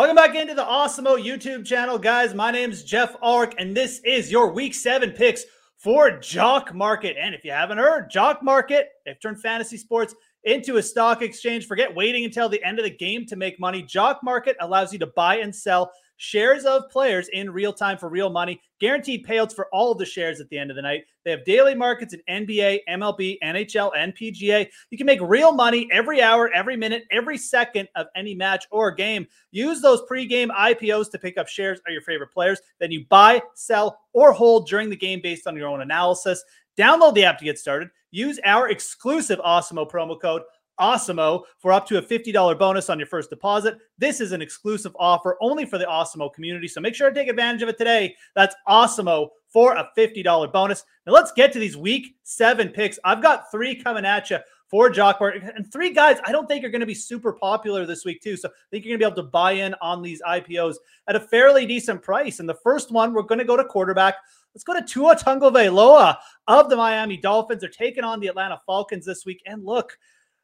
Welcome back into the Awesemo YouTube channel, guys. My name is Geoff Ulrich, and this is your Week 7 picks for Jock Market. And if you haven't heard, Jock Market, they've turned fantasy sports into a stock exchange. Forget waiting until the end of the game to make money. Jock Market allows you to buy and sell shares of players in real time for real money, guaranteed payouts for all of the shares at the end of the night. They have daily markets in NBA, MLB, NHL, and PGA. You can make real money every hour, every minute, every second of any match or game. Use those pre-game IPOs to pick up shares of your favorite players. Then you buy, sell, or hold during the game based on your own analysis. Download the app to get started. Use our exclusive Awesemo promo code Awesemo for up to a $50 bonus on your first deposit. This is an exclusive offer only for the Awesemo community. So make sure to take advantage of it today. That's Awesemo for a $50 bonus. Now let's get to these week seven picks. I've got three coming at you for Jock Market and three guys I don't think are going to be super popular this week, too. So I think you're going to be able to buy in on these IPOs at a fairly decent price. And the first one, we're going to go to quarterback. Let's go to Tua Tagovailoa of the Miami Dolphins. They're taking on the Atlanta Falcons this week. And look,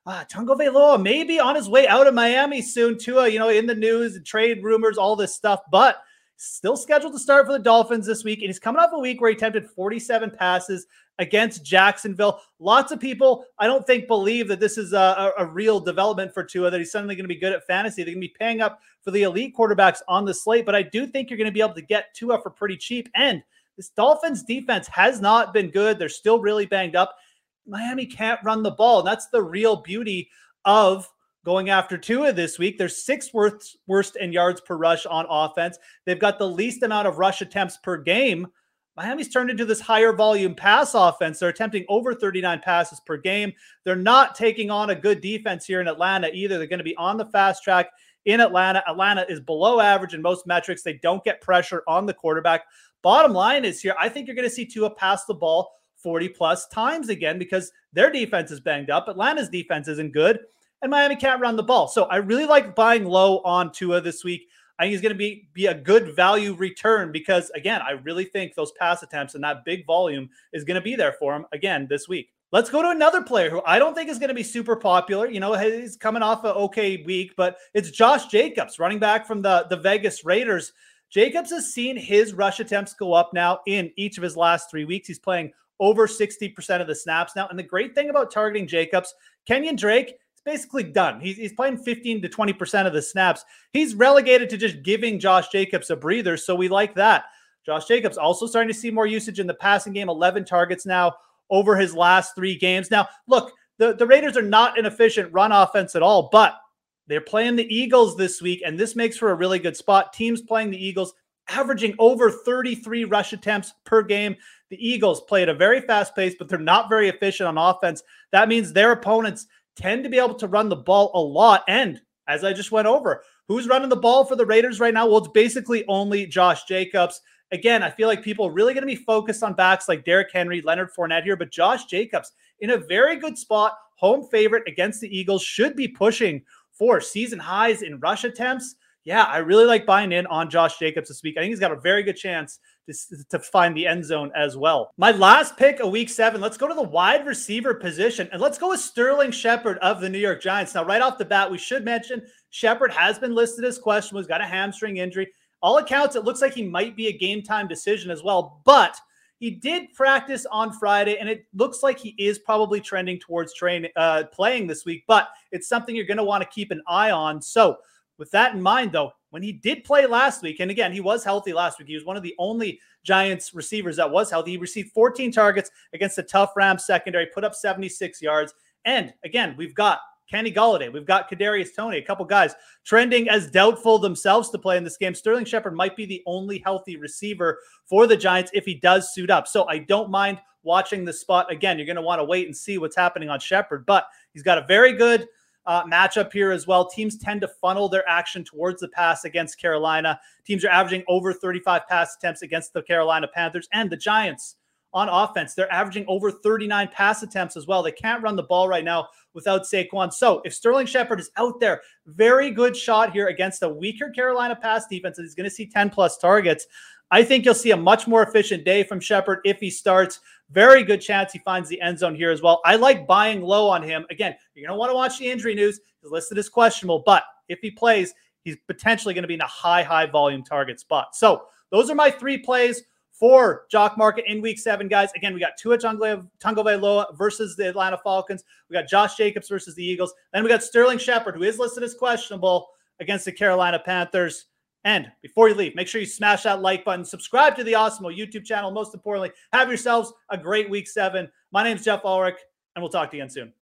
Ah, Tagovailoa maybe on his way out of Miami soon. Tua, you know, in the news, trade rumors, all this stuff, but still scheduled to start for the Dolphins this week. And he's coming off a week where he attempted 47 passes against Jacksonville. Lots of people, I don't think, believe that this is a, a, real development for Tua, that he's suddenly going to be good at fantasy. They're going to be paying up for the elite quarterbacks on the slate, but I do think you're going to be able to get Tua for pretty cheap. And this Dolphins defense has not been good. They're still really banged up. Miami can't run the ball. And that's the real beauty of going after Tua this week. They're sixth worst, worst in yards per rush on offense. They've got the least amount of rush attempts per game. Miami's turned into this higher volume pass offense. They're attempting over 39 passes per game. They're not taking on a good defense here in Atlanta either. They're going to be on the fast track in Atlanta. Atlanta is below average in most metrics. They don't get pressure on the quarterback. Bottom line is here, I think you're going to see Tua pass the ball 40 plus times again because their defense is banged up. Atlanta's defense isn't good, and Miami can't run the ball. So I really like buying low on Tua this week. I think he's going to be be a good value return because again, I really think those pass attempts and that big volume is going to be there for him again this week. Let's go to another player who I don't think is going to be super popular. You know, he's coming off an okay week, but it's Josh Jacobs, running back from the, the Vegas Raiders. Jacobs has seen his rush attempts go up now in each of his last three weeks. He's playing over 60% of the snaps now. And the great thing about targeting Jacobs, Kenyan Drake, is basically done. He's, he's playing 15 to 20% of the snaps. He's relegated to just giving Josh Jacobs a breather. So we like that. Josh Jacobs also starting to see more usage in the passing game, 11 targets now over his last three games. Now, look, the, the Raiders are not an efficient run offense at all, but they're playing the Eagles this week, and this makes for a really good spot. Teams playing the Eagles averaging over 33 rush attempts per game. The Eagles play at a very fast pace, but they're not very efficient on offense. That means their opponents tend to be able to run the ball a lot. And as I just went over, who's running the ball for the Raiders right now? Well, it's basically only Josh Jacobs. Again, I feel like people are really going to be focused on backs like Derrick Henry, Leonard Fournette here, but Josh Jacobs in a very good spot, home favorite against the Eagles, should be pushing for season highs in rush attempts yeah, I really like buying in on Josh Jacobs this week. I think he's got a very good chance to, to find the end zone as well. My last pick of week seven, let's go to the wide receiver position and let's go with Sterling Shepard of the New York Giants. Now, right off the bat, we should mention Shepard has been listed as questionable. He's got a hamstring injury. All accounts, it looks like he might be a game time decision as well, but he did practice on Friday, and it looks like he is probably trending towards training, uh, playing this week. But it's something you're going to want to keep an eye on. So with that in mind, though, when he did play last week, and again, he was healthy last week, he was one of the only Giants receivers that was healthy. He received 14 targets against a tough Rams secondary, put up 76 yards. And again, we've got Kenny Golladay, we've got Kadarius Toney, a couple guys trending as doubtful themselves to play in this game. Sterling Shepard might be the only healthy receiver for the Giants if he does suit up. So I don't mind watching the spot. Again, you're going to want to wait and see what's happening on Shepard, but he's got a very good uh, matchup here as well. Teams tend to funnel their action towards the pass against Carolina. Teams are averaging over 35 pass attempts against the Carolina Panthers and the Giants on offense. They're averaging over 39 pass attempts as well. They can't run the ball right now without Saquon. So if Sterling Shepard is out there, very good shot here against a weaker Carolina pass defense, and he's going to see 10 plus targets. I think you'll see a much more efficient day from Shepard if he starts. Very good chance he finds the end zone here as well. I like buying low on him. Again, you're going to want to watch the injury news. He's listed as questionable, but if he plays, he's potentially going to be in a high, high volume target spot. So those are my three plays for Jock Market in week seven, guys. Again, we got Tua Tagovailoa versus the Atlanta Falcons. We got Josh Jacobs versus the Eagles. Then we got Sterling Shepard, who is listed as questionable against the Carolina Panthers. And before you leave, make sure you smash that like button, subscribe to the Awesemo YouTube channel. Most importantly, have yourselves a great week seven. My name is Geoff Ulrich, and we'll talk to you again soon.